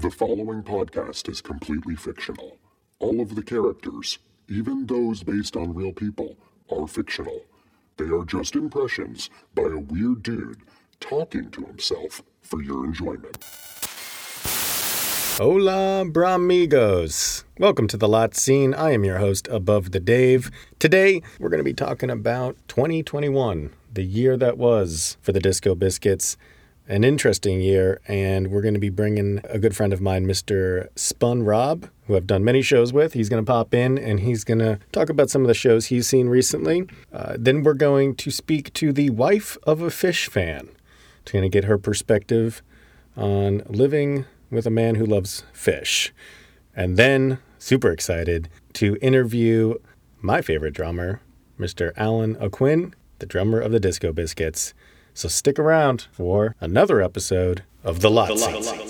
The following podcast is completely fictional. All of the characters, even those based on real people, are fictional. They are just impressions by a weird dude talking to himself for your enjoyment. Hola, bramigos. Welcome to the Lot Scene. I am your host, Above the Dave. Today, we're going to be talking about 2021, the year that was for the Disco Biscuits. An interesting year, and we're going to be bringing a good friend of mine, Mr. Spun Rob, who I've done many shows with. He's going to pop in and he's going to talk about some of the shows he's seen recently. Uh, then we're going to speak to the wife of a Phish fan to kind of get her perspective on living with a man who loves Phish. And then, super excited to interview my favorite drummer, Mr. Allen Aucoin, the drummer of the Disco Biscuits. So stick around for another episode of The Lot Scene. Ready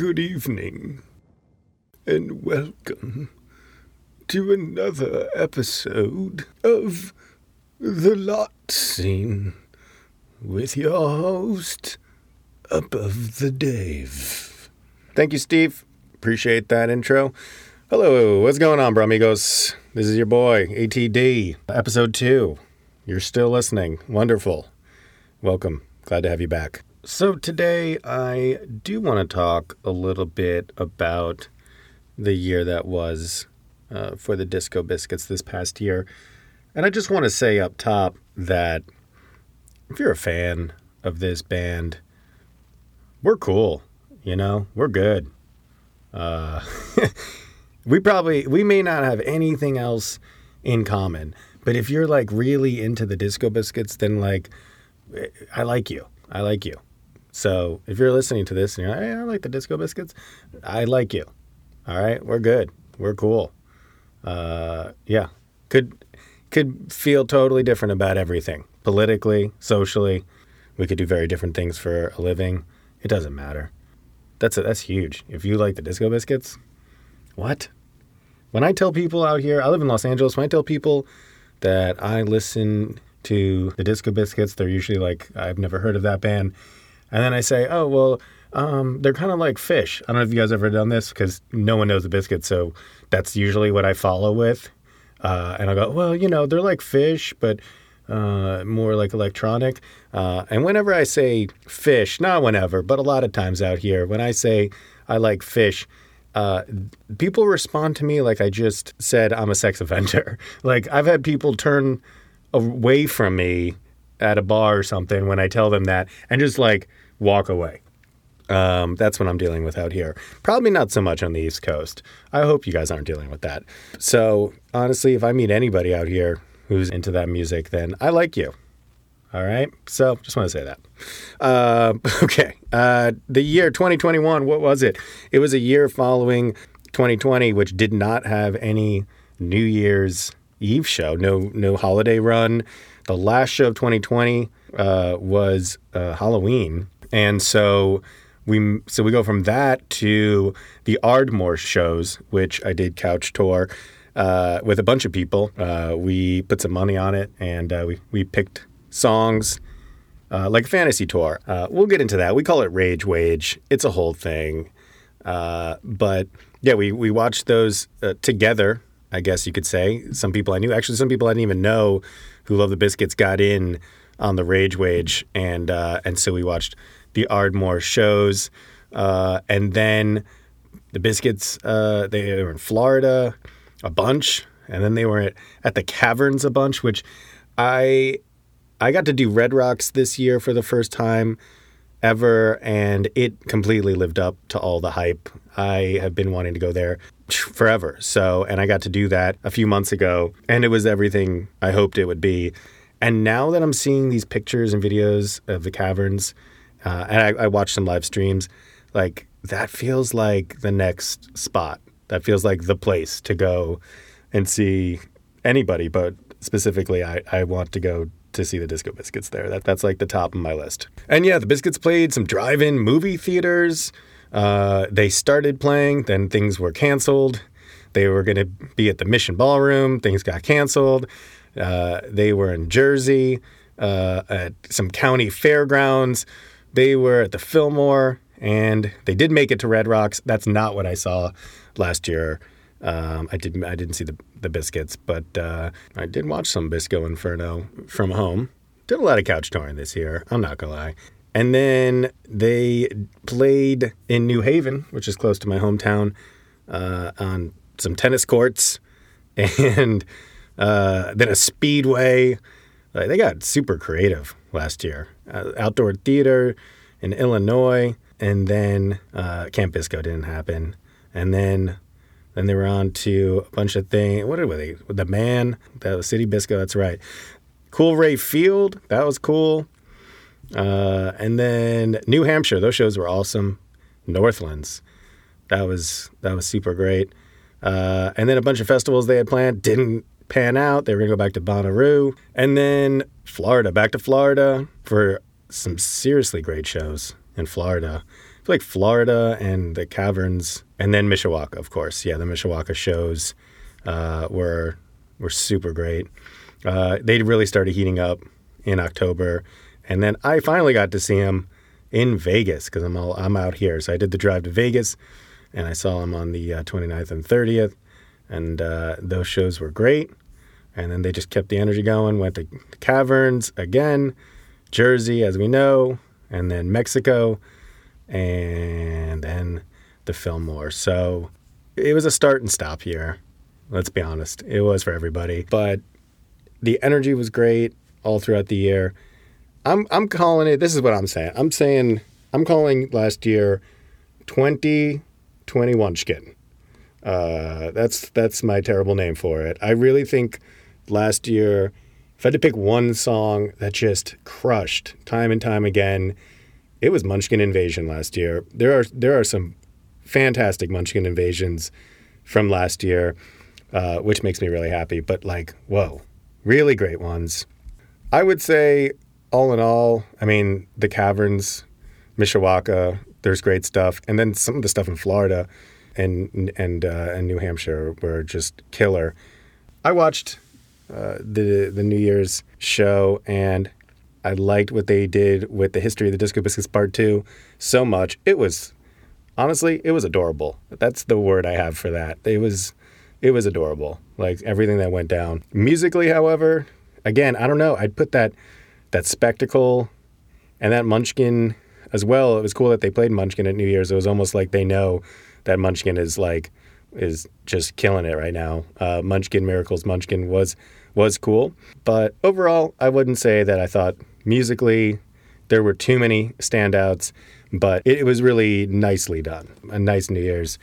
Good evening, and welcome to another episode of The Lot Scene with your host, Above the Dave. Thank you, Steve. Appreciate that intro. Hello, what's going on, bro amigos? This is your boy, ATD, episode two. You're still listening. Wonderful. Welcome. Glad to have you back. So, today I do want to talk a little bit about the year that was uh, for the Disco Biscuits this past year. And I just want to say up top that if you're a fan of this band, we're cool. You know, we're good. Uh, we probably, we may not have anything else in common. But if you're like really into the Disco Biscuits, then like, I like you. I like you. So if you're listening to this and you're like, hey, I like the Disco Biscuits, I like you. All right, we're good. We're cool. Uh, yeah, could could feel totally different about everything politically, socially. We could do very different things for a living. It doesn't matter. That's a, that's huge. If you like the Disco Biscuits, what? When I tell people out here, I live in Los Angeles. When I tell people that I listen to the Disco Biscuits, they're usually like, I've never heard of that band. And then I say, oh, well, um, they're kind of like Phish. I don't know if you guys ever done this because no one knows the biscuit. So that's usually what I follow with. Uh, and I go, well, you know, they're like Phish, but uh, more like electronic. Uh, and whenever I say Phish, not whenever, but a lot of times out here, when I say I like Phish, uh, people respond to me like I just said I'm a sex offender. like I've had people turn away from me at a bar or something when I tell them that and just like walk away. Um, that's what I'm dealing with out here. Probably not so much on the East Coast. I hope you guys aren't dealing with that. So, honestly, if I meet anybody out here who's into that music, then I like you. All right. So, just want to say that. Uh, okay. Uh, the year 2021, what was it? It was a year following 2020, which did not have any New Year's Eve show, no no holiday run. The last show of 2020 uh, was uh, Halloween, and so we so we go from that to the Ardmore shows, which I did couch tour uh, with a bunch of people. Uh, we put some money on it, and uh, we we picked songs. Uh, like a fantasy tour. Uh, we'll get into that. We call it Rage Wage. It's a whole thing. Uh, but yeah, we, we watched those together, I guess you could say. Some people I knew, actually, some people I didn't even know who Love the Biscuits got in on the Rage Wage. And, and so we watched the Ardmore shows. Uh, and then the Biscuits, uh, they were in Florida a bunch, and then they were at, at the Caverns a bunch, which I I got to do Red Rocks this year for the first time ever, and it completely lived up to all the hype. I have been wanting to go there forever. So, and I got to do that a few months ago, and it was everything I hoped it would be. And now that I'm seeing these pictures and videos of the caverns, uh, and I, I watched some live streams, like that feels like the next spot. That feels like the place to go and see anybody, but specifically, I, I want to go to see the Disco Biscuits there. That that's like the top of my list. And yeah, the Biscuits played some drive-in movie theaters. Uh, they started playing, then things were canceled. They were going to be at the Mission Ballroom. Things got canceled. Uh, they were in Jersey uh, at some county fairgrounds. They were at the Fillmore, and they did make it to Red Rocks. That's not what I saw last year. Um, I didn't I didn't see the the biscuits, but uh, I did watch some Bisco Inferno from home. Did a lot of couch touring this year. I'm not gonna lie. And then they played in New Haven, which is close to my hometown, uh, on some tennis courts, and uh, then a speedway. Like, they got super creative last year. Uh, outdoor theater in Illinois, and then uh, Camp Bisco didn't happen, and then then they were on to a bunch of things. What were they? The Man, the City Bisco. That's right. Cool Ray Field. That was cool. Uh, and then New Hampshire. Those shows were awesome. Northlands. That was that was super great. Uh, and then a bunch of festivals they had planned didn't pan out. They were gonna go back to Bonnaroo. And then Florida. Back to Florida for some seriously great shows in Florida like Florida and the caverns, and then Mishawaka, of course. Yeah, the Mishawaka shows uh, were were super great. Uh, they really started heating up in October, and then I finally got to see him in Vegas because I'm all I'm out here. So I did the drive to Vegas, and I saw him on the uh, 29th and 30th, and uh, those shows were great. And then they just kept the energy going. Went to the caverns again, Jersey, as we know, and then Mexico and then the Fillmore. So it was a start and stop year. Let's be honest. It was for everybody. But the energy was great all throughout the year. I'm I'm calling it this is what I'm saying. I'm saying I'm calling last year 2021 skin. Uh, that's that's my terrible name for it. I really think last year, if I had to pick one song that just crushed time and time again, it was Munchkin Invasion last year. There are there are some fantastic Munchkin Invasions from last year, uh, which makes me really happy. But like, whoa, really great ones. I would say, all in all, I mean, the caverns, Mishawaka, there's great stuff, and then some of the stuff in Florida and and uh, and New Hampshire were just killer. I watched uh, the the New Year's show and I liked what they did with the history of the Disco Biscuits Part 2 so much. It was honestly, it was adorable. That's the word I have for that. It was it was adorable. Like everything that went down. Musically, however, again, I don't know. I'd put that that spectacle and that Munchkin as well. It was cool that they played Munchkin at New Year's. It was almost like they know that Munchkin is like is just killing it right now. Uh, Munchkin Miracles Munchkin was was cool, but overall, I wouldn't say that I thought musically there were too many standouts, but it, was really nicely done. A nice New Year's.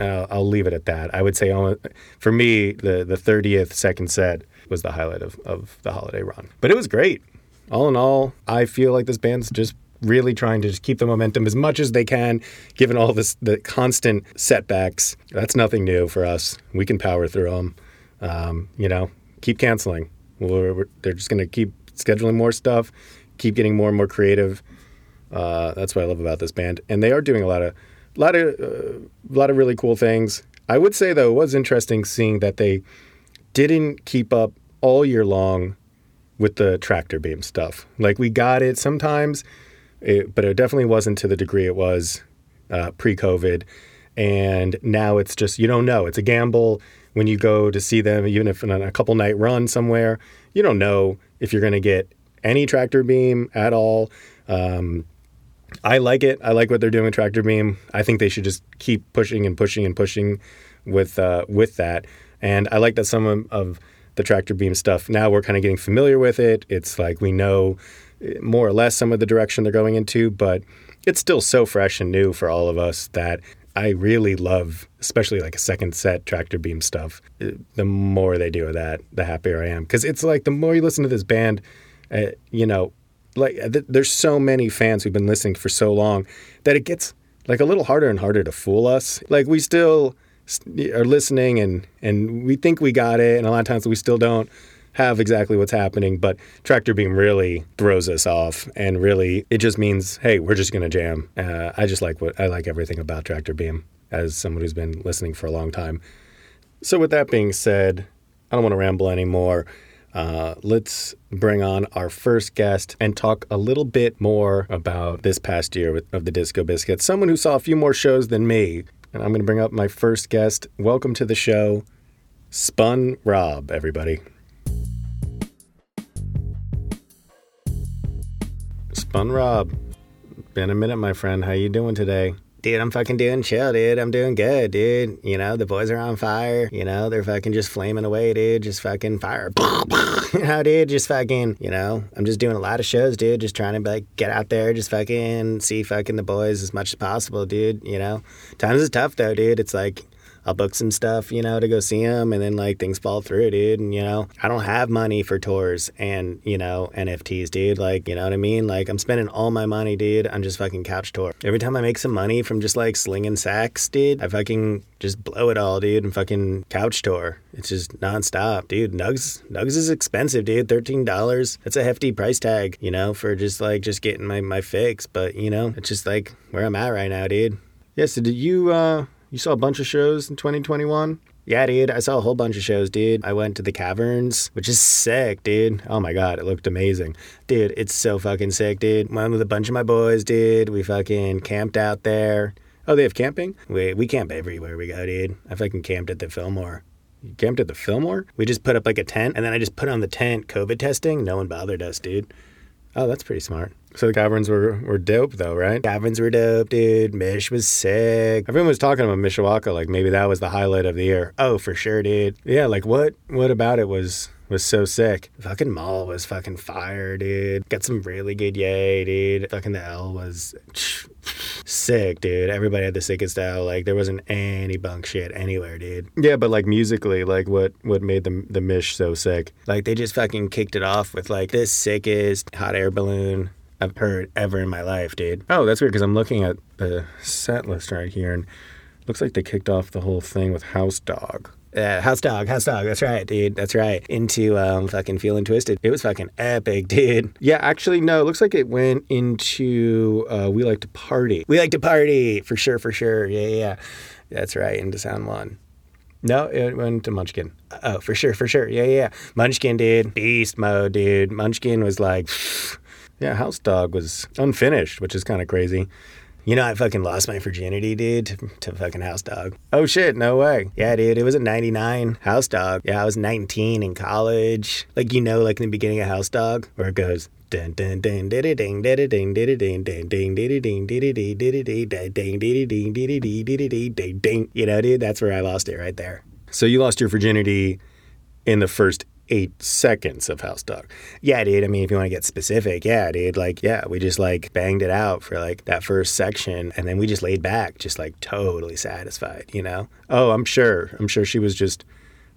Uh, I'll leave it at that. I would say only, for me, the the 30th second set was the highlight of, of the holiday run. But it was great. All in all, I feel like this band's just really trying to just keep the momentum as much as they can, given all this the constant setbacks. That's nothing new for us. We can power through them. Um, you know, keep canceling. We're, we're, they're just going to keep scheduling more stuff, keep getting more and more creative. Uh, that's what I love about this band, and they are doing a lot of, lot of, uh, lot of really cool things. I would say though, it was interesting seeing that they didn't keep up all year long with the tractor beam stuff. Like we got it sometimes, it, but it definitely wasn't to the degree it was uh, pre-COVID. And now it's just you don't know. It's a gamble when you go to see them, even if on a couple night run somewhere. You don't know if you're going to get any tractor beam at all. Um, I like it. I like what they're doing with Tractor Beam. I think they should just keep pushing and pushing and pushing with uh, with that. And I like that some of, of the Tractor Beam stuff now we're kind of getting familiar with it. It's like we know eh, more or less some of the direction they're going into, but it's still so fresh and new for all of us that I really love, especially like a second set Tractor Beam stuff. Eh, The more they do of that, the happier I am. Because it's like the more you listen to this band, uh, you know, like th- there's so many fans who've been listening for so long that it gets like a little harder and harder to fool us. Like we still are listening and and we think we got it, and a lot of times we still don't have exactly what's happening. But Tractor Beam really throws us off, and really it just means hey, we're just gonna jam. Uh, I just like what I like everything about Tractor Beam as someone who's been listening for a long time. So with that being said, I don't want to ramble anymore. Uh, let's bring on our first guest and talk a little bit more about this past year of the Disco Biscuits. Someone who saw a few more shows than me. And I'm going to bring up my first guest. Welcome to the show, Spun Rob, everybody. Spun Rob. Been a minute, my friend. How you doing today? Dude, I'm fucking doing chill, dude. I'm doing good, dude. You know, the boys are on fire. You know, they're fucking just flaming away, dude. Just fucking fire. you know, dude, just fucking, you know, I'm just doing a lot of shows, dude. Just trying to, like, get out there, just fucking see fucking the boys as much as possible, dude. You know, times is tough, though, dude. It's like, I'll book some stuff, you know, to go see them, and then like things fall through, dude. And you know, I don't have money for tours and you know NFTs, dude. Like, you know what I mean? Like, I'm spending all my money, dude, on just fucking couch tour. Every time I make some money from just like slinging sacks, dude, I fucking just blow it all, dude, and fucking couch tour. It's just nonstop, dude. Nugs, Nugs is expensive, dude. Thirteen dollars. That's a hefty price tag, you know, for just like just getting my my fix. But you know, it's just like where I'm at right now, dude. Yeah. So did you uh you saw a bunch of shows in 2021? Yeah, dude. I saw a whole bunch of shows, dude. I went to the Caverns, which is sick, dude. Oh my god, it looked amazing. Dude, it's so fucking sick, dude. Went with a bunch of my boys, dude. We fucking camped out there. Oh, they have camping? We we camp everywhere we go, dude. I fucking camped at the Fillmore. You camped at the Fillmore? We just put up like a tent, and then I just put on the tent COVID testing. No one bothered us, dude. Oh, that's pretty smart. So the caverns were, were dope though, right? Caverns were dope, dude. Mish was sick. Everyone was talking about Mishawaka, like maybe that was the highlight of the year. Oh, for sure, dude. Yeah, like what what about it was was so sick. Fucking mall was fucking fire, dude. Got some really good yay, dude. Fucking the L was sick, dude. Everybody had the sickest L. Like there wasn't any bunk shit anywhere, dude. Yeah, but like musically, like what what made the the Mish so sick? Like they just fucking kicked it off with like this sickest hot air balloon I've heard ever in my life, dude. Oh, that's weird because I'm looking at the set list right here and looks like they kicked off the whole thing with House Dog. Yeah, House Dog, House Dog. That's right, dude. That's right. Into um, fucking feeling twisted. It was fucking epic, dude. Yeah, actually, no. It looks like it went into uh, We Like to Party. We Like to Party for sure, for sure. Yeah, yeah. That's right. Into Sound One. No, it went to Munchkin. Oh, for sure, for sure. Yeah, yeah. Munchkin, dude. Beast mode, dude. Munchkin was like, yeah, House Dog was unfinished, which is kind of crazy. You know, I fucking lost my virginity, dude, to, to fucking House Dog. Oh shit, no way. Yeah, dude, it was a 99 House Dog. Yeah, I was 19 in college. Like, you know, like in the beginning of House Dog, where it goes, Dun dun dun diddy ding diddy ding diddy ding ding ding diddy ding diddy ding diddy ding ding diddy ding diddy ding diddy ding ding ding. You know, dude, that's where I lost it right there. So you lost your virginity in the first eight seconds of House Dog. Yeah, dude. I mean, if you want to get specific, yeah, dude. Like, yeah, we just like banged it out for like that first section, and then we just laid back, just like totally satisfied, you know? Oh, I'm sure. I'm sure she was just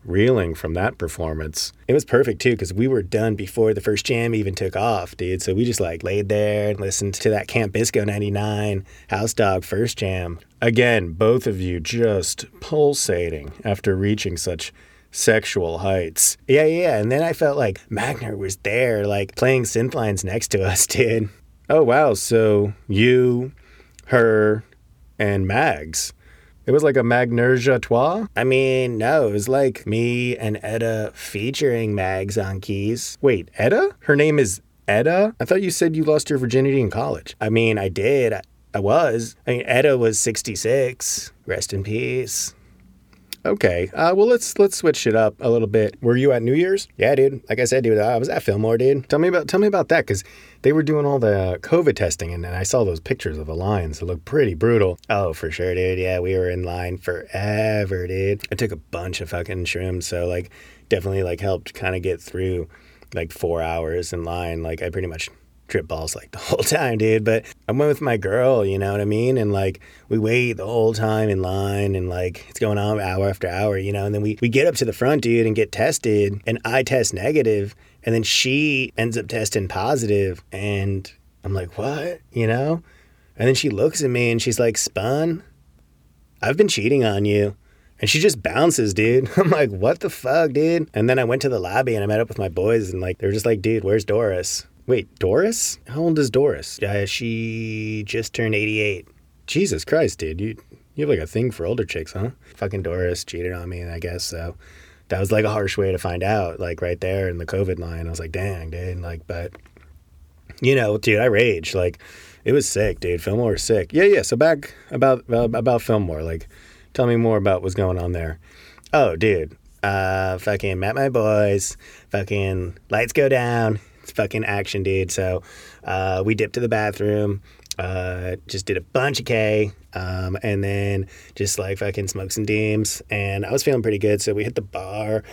reeling from that performance. It was perfect too because we were done before the first jam even took off, dude. So we just like laid there and listened to that Camp Bisco 99 House Dog first jam. Again, both of you just pulsating after reaching such sexual heights. Yeah, yeah. And then I felt like Magner was there, like playing synth lines next to us, dude. Oh, wow. So you, her, and Mags. It was like a Magnerja Trois? I mean, no, it was like me and Etta featuring Mags on keys. Wait, Etta? Her name is Etta? I thought you said you lost your virginity in college. I mean, I did. I, I was. I mean, Etta was 66. Rest in peace. Okay. Uh, well, let's let's switch it up a little bit. Were you at New Year's? Yeah, dude. Like I said, dude, I was at Fillmore, dude. Tell me about tell me about that because they were doing all the COVID testing, and, and I saw those pictures of the lines. It looked pretty brutal. Oh, for sure, dude. Yeah, we were in line forever, dude. I took a bunch of fucking shrooms, so like definitely like helped kind of get through like four hours in line. Like I pretty much trip balls like the whole time, dude. But I went with my girl, you know what I mean? And like we wait the whole time in line and like it's going on hour after hour, you know, and then we, we get up to the front, dude, and get tested and I test negative and then she ends up testing positive and I'm like, what? You know? And then she looks at me and she's like, Spun, I've been cheating on you. And she just bounces, dude. I'm like, what the fuck, dude? And then I went to the lobby and I met up with my boys and like they were just like, dude, where's Doris? Wait, Doris? How old is Doris? Uh, she just turned 88. Jesus Christ, dude. You you have like a thing for older chicks, huh? Fucking Doris cheated on me, and I guess. So that was like a harsh way to find out, like right there in the COVID line. I was like, dang, dude. Like, but you know, dude, I raged. Like, it was sick, dude. Fillmore was sick. Yeah, yeah. So back about uh, about Fillmore, like, tell me more about what's going on there. Oh, dude. Uh, fucking met my boys. Fucking lights go down fucking action, dude. So uh, we dipped to the bathroom, uh, just did a bunch of K, um, and then just like fucking smoked some deems. And I was feeling pretty good. So we hit the bar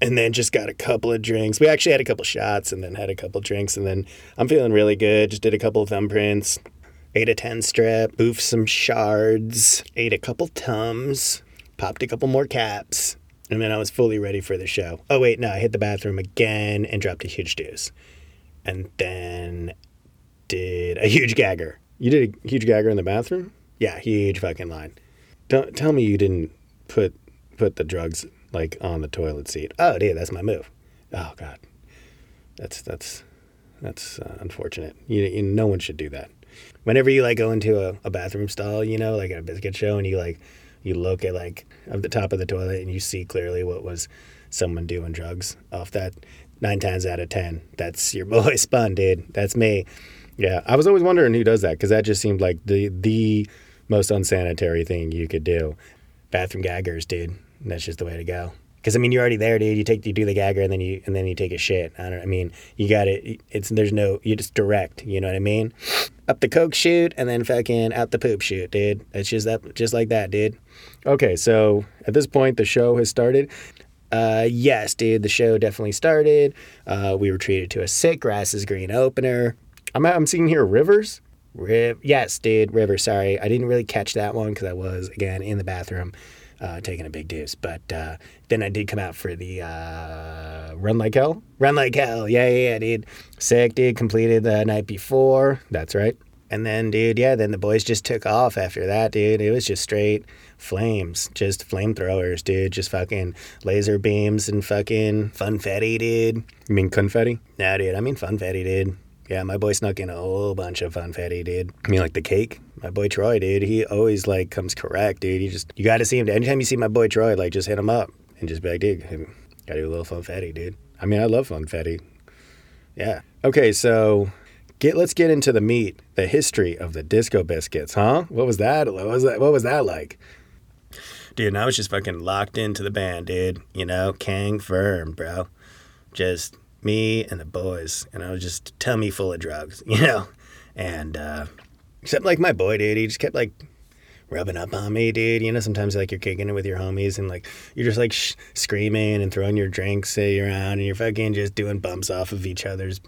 and then just got a couple of drinks. We actually had a couple shots and then had a couple drinks. And then I'm feeling really good. Just did a couple of thumbprints, ate a 10 strip, boofed some shards, ate a couple Tums, popped a couple more caps, and then I was fully ready for the show. Oh, wait, no, I hit the bathroom again and dropped a huge deuce. And then did a huge gagger. You did a huge gagger in the bathroom? Yeah, huge fucking line. Don't tell me you didn't put put the drugs like on the toilet seat. Oh, dude, that's my move. Oh God, that's that's that's uh, unfortunate. You, you, no one should do that. Whenever you like go into a, a bathroom stall, you know, like at a biscuit show, and you like you look at like at the top of the toilet and you see clearly what was someone doing drugs off that. Nine times out of ten that's your boy spun dude. That's me. Yeah i was always wondering who does that because that just seemed like the the most unsanitary thing you could do. Bathroom gaggers dude. That's just the way to go because I mean, you're already there, dude. You take, you do the gagger, and then you, and then you take a shit. I don't. I mean, you got it. It's there's no. You just direct. You know what I mean? Up the coke shoot and then fucking out the poop shoot, dude. It's just that, just like that, dude. Okay, so at this point, the show has started. Uh, yes, dude, the show definitely started. Uh, we were treated to a sick grasses green opener. I'm, I'm seeing here Rivers. Riv- yes, dude, Rivers. Sorry, I didn't really catch that one because I was again in the bathroom uh, taking a big deuce. But uh, then I did come out for the uh, Run Like Hell. Run Like Hell. Yeah, yeah, yeah, dude. Sick, dude. Completed the night before. That's right. And then, dude, yeah, then the boys just took off after that, dude. It was just straight flames, just flamethrowers, dude. Just fucking laser beams and fucking funfetti, dude. You mean confetti? Nah, dude, I mean funfetti, dude. Yeah, my boy snuck in a whole bunch of funfetti, dude. I mean, like the cake? My boy Troy, dude, he always like comes correct, dude. You just you got to see him. Anytime you see my boy Troy, like just hit him up and just be like, dude, gotta do a little funfetti, dude. I mean, I love funfetti. Yeah. Okay, so get let's get into the meat, the history of the disco biscuits, huh? What was that? What was that? What was that like? Dude, and I was just fucking locked into the band, dude. You know, Kang firm, bro. Just me and the boys, and I was just tummy full of drugs, you know. And uh, except like my boy, dude, he just kept like rubbing up on me, dude. You know, sometimes like you're kicking it with your homies and like you're just like sh- screaming and throwing your drinks around and you're fucking just doing bumps off of each other's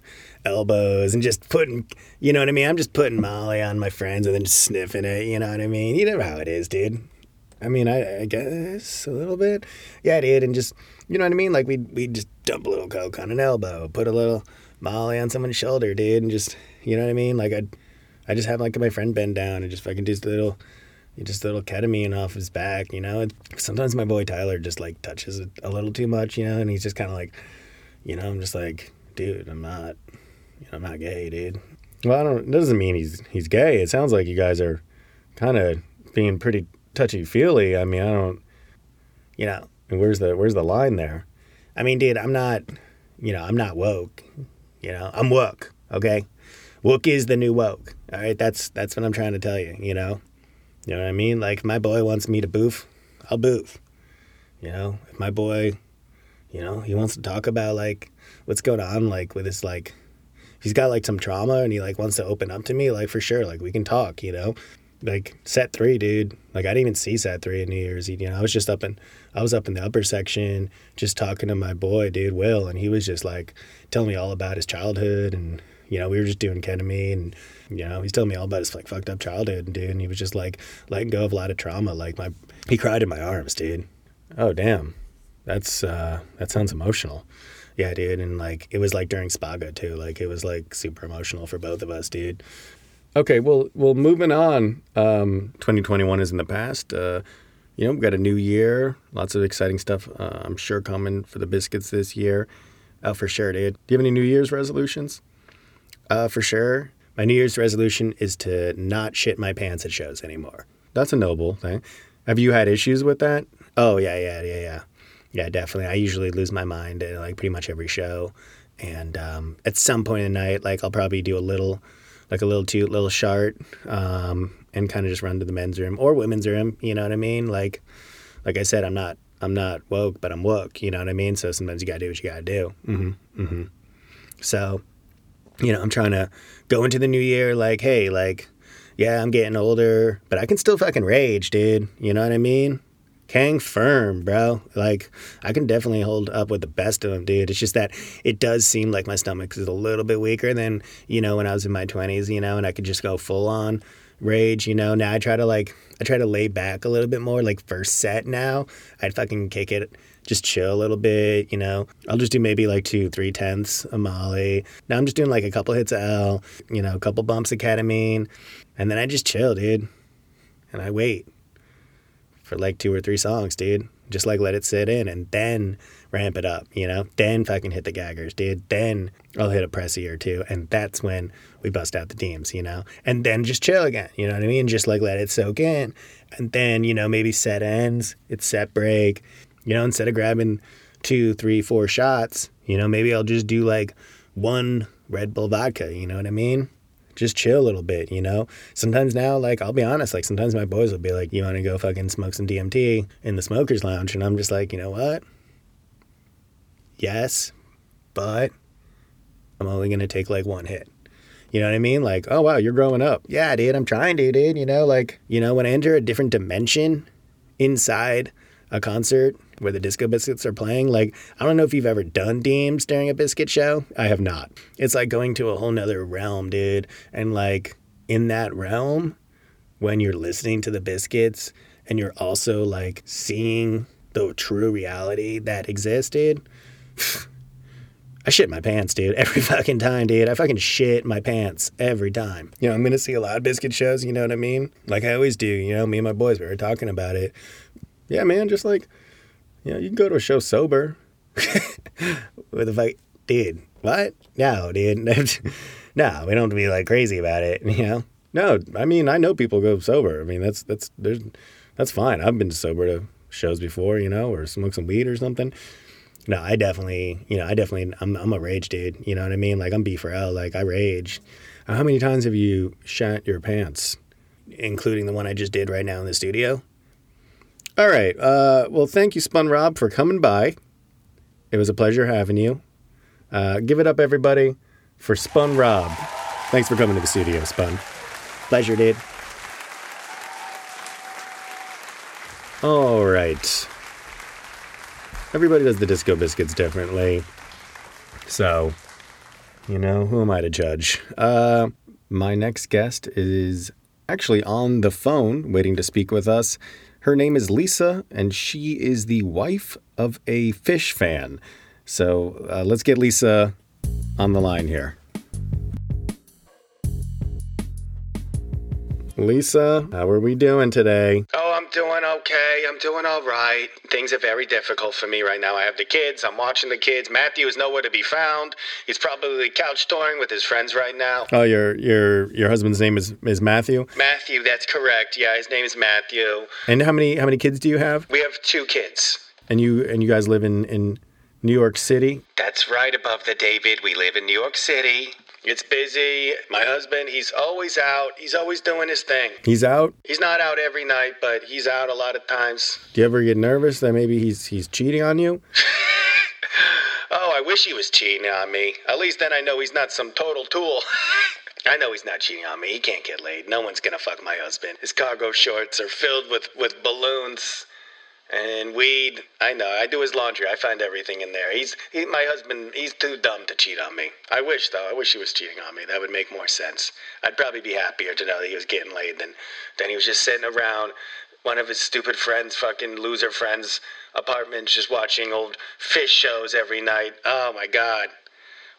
elbows and just putting, you know what I mean? I'm just putting Molly on my friends and then just sniffing it, you know what I mean? You know how it is, dude. I mean, I, I guess a little bit. Yeah, dude. And just, you know what I mean? Like, we'd, we'd just dump a little Coke on an elbow, put a little Molly on someone's shoulder, dude. And just, you know what I mean? Like, I'd, I just have like my friend bend down and just fucking do little, just little ketamine off his back, you know? Sometimes my boy Tyler just like touches it a little too much, you know? And he's just kind of like, you know, I'm just like, dude, I'm not, you know, I'm not gay, dude. Well, I don't, it doesn't mean he's, he's gay. It sounds like you guys are kind of being pretty touchy feely. I mean, I don't, you know, where's the where's the line there? I mean, dude, I'm not, you know, I'm not woke. You know, I'm woke. Okay, woke is the new woke. All right, that's that's what I'm trying to tell you. You know, you know what I mean? Like my boy wants me to boof, I'll boof. You know, if my boy, you know, he wants to talk about like what's going on, like with his like, he's got like some trauma and he like wants to open up to me, like for sure, like we can talk. You know, like set three, dude. Like I didn't even see set three in New Year's. Eve. You know, I was just up in, I was up in the upper section, just talking to my boy, dude, Will, and he was just like telling me all about his childhood, and you know, we were just doing ketamine, and you know, he's telling me all about his like fucked up childhood, dude, and he was just like letting go of a lot of trauma. Like my, he cried in my arms, dude. Oh damn, that's uh, that sounds emotional. Yeah, dude, and like it was like during Spago too. Like it was like super emotional for both of us, dude. Okay, well, well, moving on. Um, 2021 is in the past. Uh, you know, we've got a new year. Lots of exciting stuff. Uh, I'm sure coming for the biscuits this year. Oh, for sure, dude. Do you have any New Year's resolutions? Uh, for sure. My New Year's resolution is to not shit my pants at shows anymore. That's a noble thing. Have you had issues with that? Oh yeah, yeah, yeah, yeah, yeah. Definitely. I usually lose my mind at like pretty much every show, and um, at some point in the night, like I'll probably do a little like a little toot, little shart, um, and kind of just run to the men's room or women's room. You know what I mean? Like, like I said, I'm not, I'm not woke, but I'm woke. You know what I mean? So sometimes you gotta do what you gotta do. Mm-hmm. Mm-hmm. So, you know, I'm trying to go into the new year like, hey, like, yeah, I'm getting older, but I can still fucking rage, dude. You know what I mean? Kang firm, bro. Like I can definitely hold up with the best of them, dude. It's just that it does seem like my stomach is a little bit weaker than you know when I was in my twenties, you know, and I could just go full on rage, you know. Now I try to like I try to lay back a little bit more. Like first set now, I'd fucking kick it, just chill a little bit, you know. I'll just do maybe like two, three tenths of Molly. Now I'm just doing like a couple hits of L, you know, a couple bumps of ketamine, and then I just chill, dude, and I wait for like two or three songs, dude. Just like let it sit in and then ramp it up, you know? Then fucking hit the gaggers, dude. Then I'll hit a pressy or two. And that's when we bust out the teams, you know? And then just chill again, you know what I mean? Just like let it soak in. And then, you know, maybe set ends, it's set break. You know, instead of grabbing two, three, four shots, you know, maybe I'll just do like one Red Bull vodka, you know what I mean? Just chill a little bit, you know? Sometimes now, like, I'll be honest, like, sometimes my boys will be like, you want to go fucking smoke some DMT in the smoker's lounge? And I'm just like, you know what? Yes, but I'm only going to take like one hit. You know what I mean? Like, oh, wow, you're growing up. Yeah, dude, I'm trying to, dude. You know, like, you know, when I enter a different dimension inside a concert where the Disco Biscuits are playing. Like, I don't know if you've ever done Deems during a biscuit show. I have not. It's like going to a whole nother realm, dude. And like in that realm, when you're listening to the biscuits and you're also like seeing the true reality that existed. I shit my pants, dude. Every fucking time, dude. I fucking shit my pants every time. You know, I'm gonna see a lot of biscuit shows, you know what I mean? Like I always do, you know, me and my boys, we were talking about it. Yeah, man, just like you know, you can go to a show sober. With a fight, dude. What? No, dude. no, we don't be like crazy about it. You know. No, I mean I know people go sober. I mean that's that's there's that's fine. I've been sober to shows before, you know, or smoke some weed or something. No, I definitely, you know, I definitely, I'm, I'm a rage dude. You know what I mean? Like I'm B for L. Like I rage. How many times have you shat your pants, including the one I just did right now in the studio? All right. Uh, well, thank you, Spun Rob, for coming by. It was a pleasure having you. Uh, give it up, everybody, for Spun Rob. Thanks for coming to the studio, Spun. Pleasure, dude. All right. Everybody does the disco biscuits differently. So, you know, who am I to judge? Uh, my next guest is actually on the phone waiting to speak with us. Her name is Lisa, and she is the wife of a Phish fan. So uh, let's get Lisa on the line here. Lisa, how are we doing today? Oh, I'm doing okay. I'm doing all right. Things are very difficult for me right now. I have the kids. I'm watching the kids. Matthew is nowhere to be found. He's probably couch touring with his friends right now. Oh, your your your husband's name is is Matthew. Matthew, that's correct. Yeah, his name is Matthew. And how many how many kids do you have? We have two kids. And you and you guys live in in New York City? That's right above the David. We live in New York City. It's busy. My husband, he's always out. He's always doing his thing. He's out. He's not out every night, but he's out a lot of times. Do you ever get nervous that maybe he's he's cheating on you? Oh, I wish he was cheating on me. At least then I know he's not some total tool. I know he's not cheating on me. He can't get laid. No one's gonna fuck my husband. His cargo shorts are filled with, with balloons and weed. I know. I do his laundry. I find everything in there. He's he, my husband. He's too dumb to cheat on me. I wish though. I wish he was cheating on me. That would make more sense. I'd probably be happier to know that he was getting laid than than he was just sitting around one of his stupid friends, fucking loser friends' apartments, just watching old Phish shows every night. Oh my god,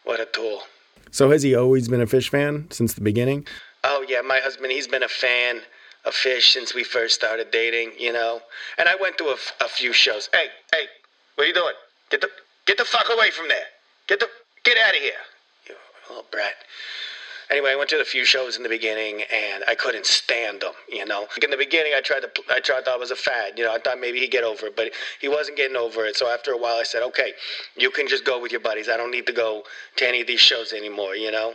what a tool. So has he always been a Phish fan since the beginning? Oh yeah, my husband. He's been a fan of Phish since we first started dating. You know, and I went to a, a few shows. Hey, hey, what are you doing? Get the get the fuck away from there. Get the get out of here. You little brat. Anyway, I went to a few shows in the beginning, and I couldn't stand them. You know, in the beginning, I tried to, I tried thought it was a fad. You know, I thought maybe he'd get over it, but he wasn't getting over it. So after a while, I said, okay, you can just go with your buddies. I don't need to go to any of these shows anymore. You know,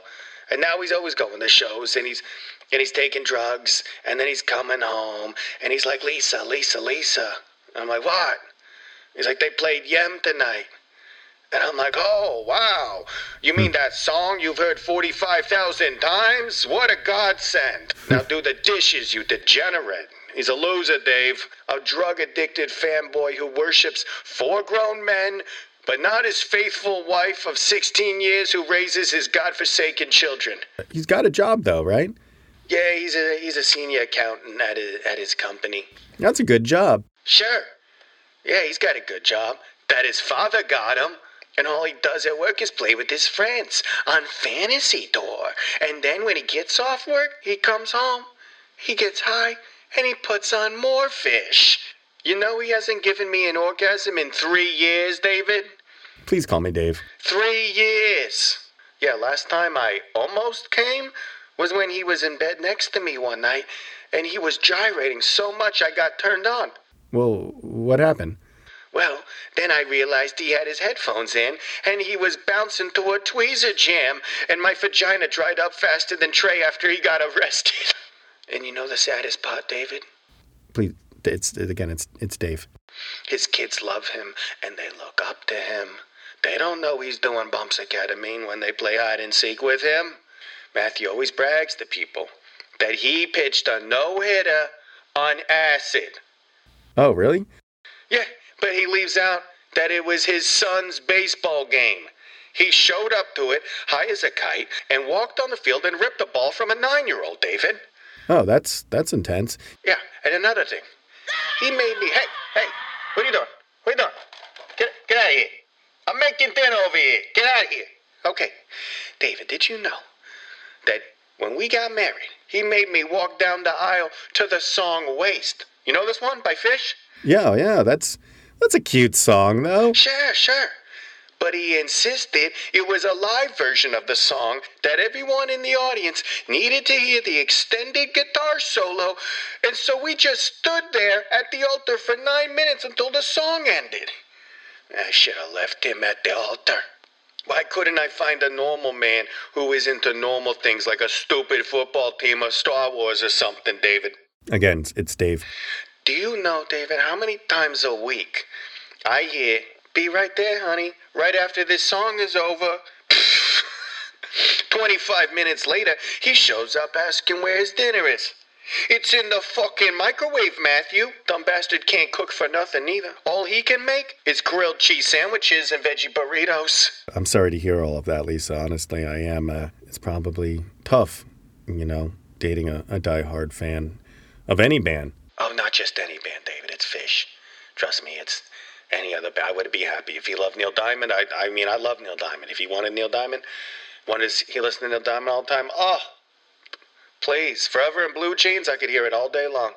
and now he's always going to shows, and he's and he's taking drugs, and then he's coming home, and he's like, Lisa, Lisa, Lisa. I'm like, what? He's like, they played Yem tonight. And I'm like, oh, wow. You mean hmm. that song you've heard 45,000 times? What a godsend. Now do the dishes, you degenerate. He's a loser, Dave. A drug addicted fanboy who worships four grown men, but not his faithful wife of 16 years who raises his godforsaken children. He's got a job though, right? Yeah, he's a he's a senior accountant at his, at his company. That's a good job. Sure. Yeah, he's got a good job. That his father got him. And all he does at work is play with his friends on Fantasy Tour. And then when he gets off work, he comes home, he gets high, and he puts on more Phish. You know he hasn't given me an orgasm in three years, David? Please call me Dave. Three years. Yeah, last time I almost came was when he was in bed next to me one night, and he was gyrating so much I got turned on. Well, what happened? Well, then I realized he had his headphones in, and he was bouncing to a tweezer jam, and my vagina dried up faster than Trey after he got arrested. And you know the saddest part, David? Please, it's again, it's it's Dave. His kids love him, and they look up to him. They don't know he's doing bumps of ketamine when they play hide and seek with him. Matthew always brags to people that he pitched a no hitter on acid. Oh, really? Yeah, but he leaves out that it was his son's baseball game. He showed up to it high as a kite and walked on the field and ripped a ball from a nine year old, David. Oh, that's that's intense. Yeah, and another thing. He made me hey, hey, what are you doing? What are you doing? Get get out of here. I'm making dinner over here. Get out of here. Okay. David, did you know that when we got married, he made me walk down the aisle to the song Waste. You know this one by Phish? Yeah, yeah, that's that's a cute song though. Sure, sure. But he insisted it was a live version of the song that everyone in the audience needed to hear the extended guitar solo, and so we just stood there at the altar for nine minutes until the song ended. I should have left him at the altar. Why couldn't I find a normal man who is into normal things like a stupid football team or Star Wars or something, David? Again, it's, Dave. Do you know, David, how many times a week I hear, be right there, honey, right after this song is over? 25 minutes later, he shows up asking where his dinner is. It's in the fucking microwave, Matthew. Dumb bastard can't cook for nothing either. All he can make is grilled cheese sandwiches and veggie burritos. I'm sorry to hear all of that, Lisa. Honestly, I am. Uh, it's probably tough, you know, dating a, a diehard fan of any band. Oh, not just any band, David. It's Phish. Trust me, it's any other. I would be happy if he loved Neil Diamond. I, I mean, I love Neil Diamond. If he wanted Neil Diamond, wanted he listened to Neil Diamond all the time. Oh, please, Forever in Blue Jeans. I could hear it all day long.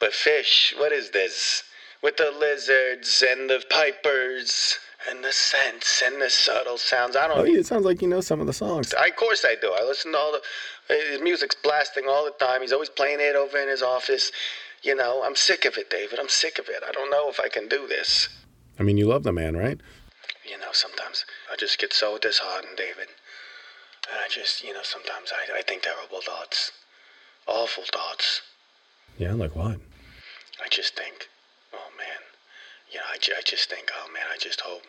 But Phish, what is this? With the lizards and the pipers and the scents and the subtle sounds. I don't. Oh, yeah, it sounds like you know some of the songs. I, of course I do. I listen to all the eh, his music's blasting all the time. He's always playing it over in his office. You know, I'm sick of it, David. I'm sick of it. I don't know if I can do this. I mean, you love the man, right? You know, sometimes I just get so disheartened, David. And I just, you know, sometimes I, I think terrible thoughts. Awful thoughts. Yeah, like what? I just think, oh man, you know, I, I just think, oh man, I just hope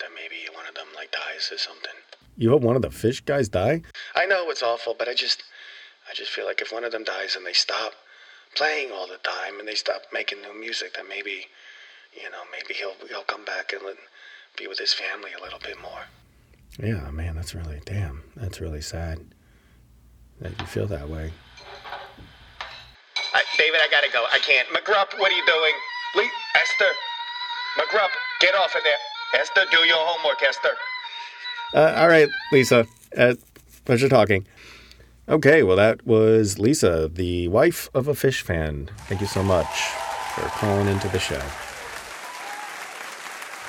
that maybe one of them like dies or something. You hope one of the Phish guys die? I know it's awful, but I just, I just feel like if one of them dies and they stop playing all the time and they stop making new music, that maybe, you know, maybe he'll he'll come back and let, be with his family a little bit more. Yeah, man, that's really damn. That's really sad that you feel that way. I, David, I gotta go. I can't. McGrupp, what are you doing? Lee, Esther, McGrupp, get off of there. Esther, do your homework, Esther. Uh, all right, Lisa. Uh, pleasure talking. Okay, well, that was Lisa, the wife of a Phish fan. Thank you so much for calling into the show.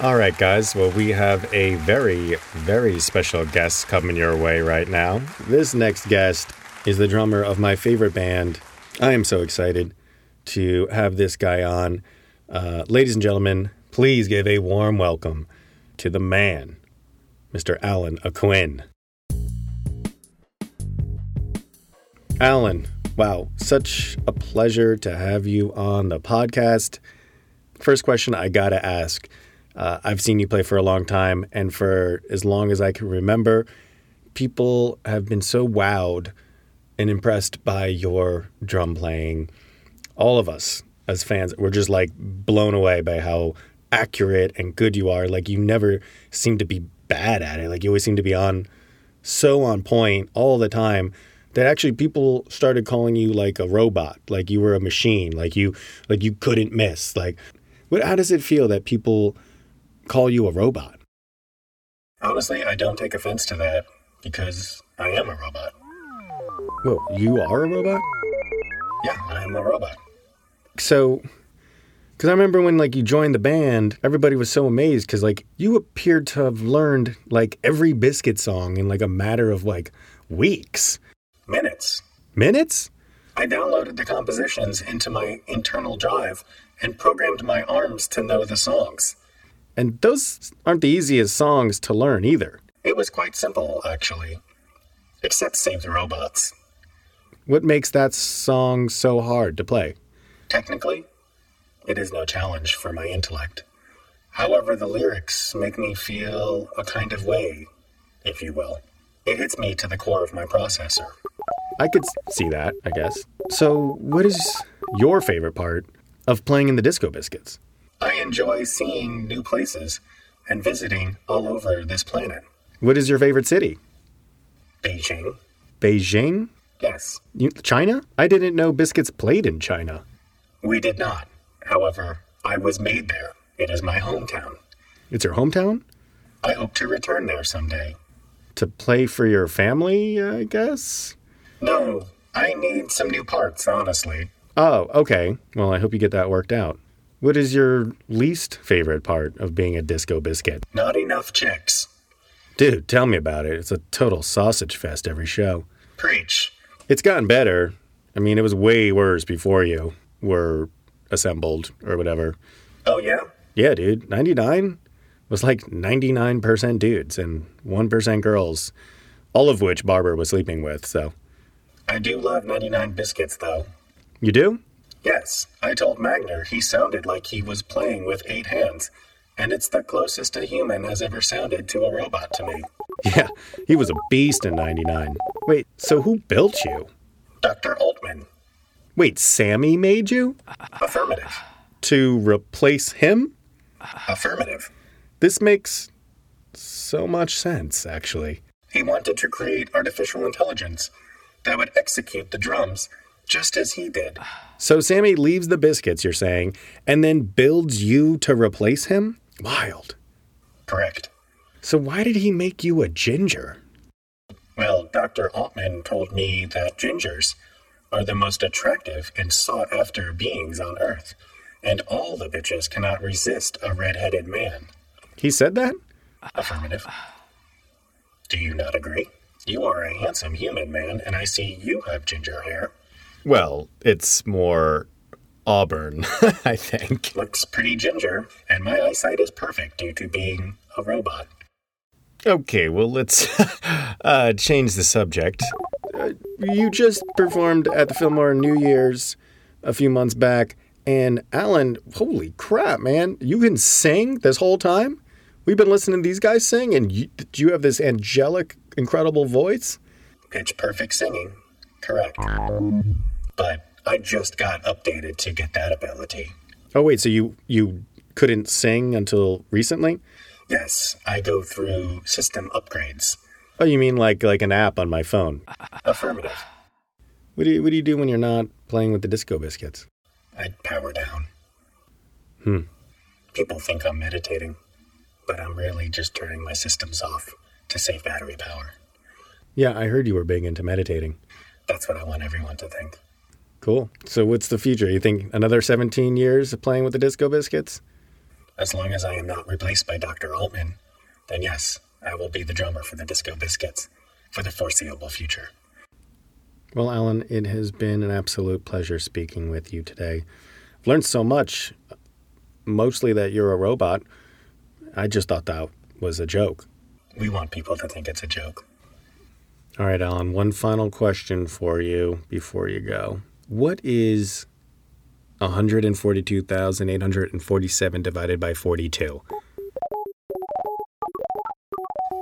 All right, guys. Well, we have a very, very special guest coming your way right now. This next guest is the drummer of my favorite band. I am so excited to have this guy on. Uh, ladies and gentlemen, please give a warm welcome to the man, Mr. Allen Aucoin. Allen, wow, such a pleasure to have you on the podcast. First question I gotta ask uh, I've seen you play for a long time, and for as long as I can remember, people have been so wowed and impressed by your drum playing. All of us as fans, we're just like blown away by how accurate and good you are. Like, you never seem to be bad at it. Like, you always seem to be on so on point all the time that actually people started calling you like a robot, like you were a machine, like you like you couldn't miss. Like what how does it feel that people call you a robot? Honestly, I don't take offense to that because I am a robot. Well, you are a robot? Yeah, I am a robot. So because I remember when like you joined the band, everybody was so amazed because like you appeared to have learned like every biscuit song in like a matter of like weeks. Minutes. Minutes? I downloaded the compositions into my internal drive and programmed my arms to know the songs. And those aren't the easiest songs to learn either. It was quite simple, actually. Except Save the Robots. What makes that song so hard to play? Technically, it is no challenge for my intellect. However, the lyrics make me feel a kind of way, if you will. It hits me to the core of my processor. I could see that, I guess. So, what is your favorite part of playing in the Disco Biscuits? I enjoy seeing new places and visiting all over this planet. What is your favorite city? Beijing? Beijing? Yes, You, China? I didn't know biscuits played in China. we did not. However, I was made there. It is my hometown. It's your hometown? I hope to return there someday. To play for your family, I guess? No, I need some new parts, honestly. Oh, okay. Well, I hope you get that worked out. What is your least favorite part of being a disco biscuit? Not enough chicks. Dude, tell me about it. It's a total sausage fest every show. Preach. It's gotten better. I mean, it was way worse before you were assembled or whatever. Oh, yeah? Yeah, dude. 99 was like 99% dudes and 1% girls, all of which Barber was sleeping with. So, I do love 99 biscuits, though. you do? Yes, I told Magner he sounded like he was playing with eight hands, and it's the closest a human has ever sounded to a robot to me. Yeah, he was a beast in 99. Wait, so who built you? Dr. Altman. Wait, Sammy made you? Affirmative. To replace him? Affirmative. This makes so much sense, actually. He wanted to create artificial intelligence that would execute the drums just as he did. So Sammy leaves the biscuits, you're saying, and then builds you to replace him? Wild. Correct. So why did he make you a ginger? Well, Dr. Altman told me that gingers are the most attractive and sought after beings on Earth, and all the bitches cannot resist a red-headed man. He said that? Affirmative. Do you not agree? You are a handsome human man, and I see you have ginger hair. Well, it's more auburn, I think. Looks pretty ginger, and my eyesight is perfect due to being a robot. Okay, well, let's uh, change the subject. Uh, you just performed at the Fillmore New Year's a few months back, and Allen, holy crap, man, you can sing this whole time? We've been listening to these guys sing, and you, you have this angelic, incredible voice? Pitch perfect singing. Correct. But I just got updated to get that ability. Oh, wait, so you, you couldn't sing until recently? Yes, I go through system upgrades. Oh, you mean like like an app on my phone? Affirmative. What do you what do you do when you're not playing with the disco biscuits? I power down. Hmm. People think I'm meditating, but I'm really just turning my systems off to save battery power. Yeah, I heard you were big into meditating. That's what I want everyone to think. Cool. So what's the future? You think another 17 years of playing with the disco biscuits? As long as I am not replaced by Dr. Altman, then yes, I will be the drummer for the Disco Biscuits for the foreseeable future. Well, Allen, it has been an absolute pleasure speaking with you today. I've learned so much, mostly that you're a robot. I just thought that was a joke. We want people to think it's a joke. All right, Allen, one final question for you before you go. What is 142,847 divided by 42.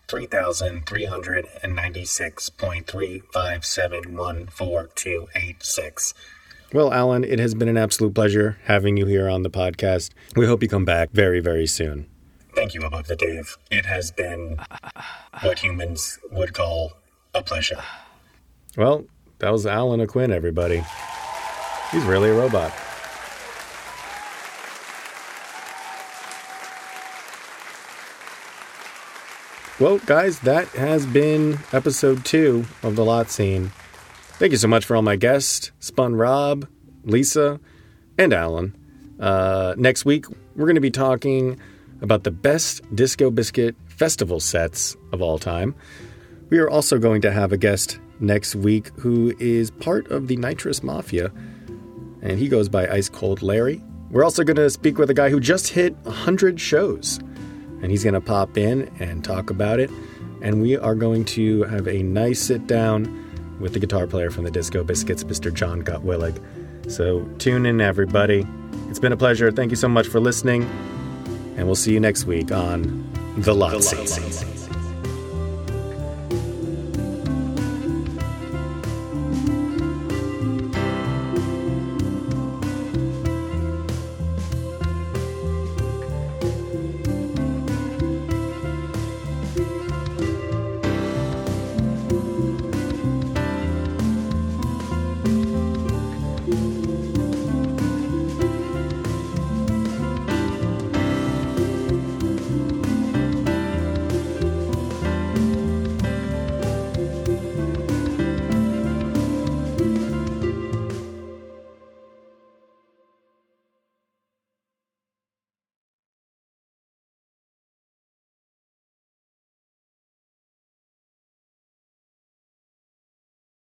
3,396.357142886. Well, Allen, it has been an absolute pleasure having you here on the podcast. We hope you come back very, very soon. Thank you, Above the Dave. It has been what humans would call a pleasure. Well, that was Allen Aucoin, everybody. He's really a robot. Well, guys, that has been episode two of The Lot Scene. Thank you so much for all my guests Spun Rob, Lisa, and Allen. Uh, next week, we're going to be talking about the best Disco Biscuit festival sets of all time. We are also going to have a guest next week who is part of the Nitrous Mafia, and he goes by Ice Cold Larry. We're also going to speak with a guy who just hit 100 shows and he's going to pop in and talk about it. And we are going to have a nice sit down with the guitar player from the Disco Biscuits, Mr. Jon Gutwillig. So tune in, everybody. It's been a pleasure. Thank you so much for listening. And we'll see you next week on The Lot, the Lot.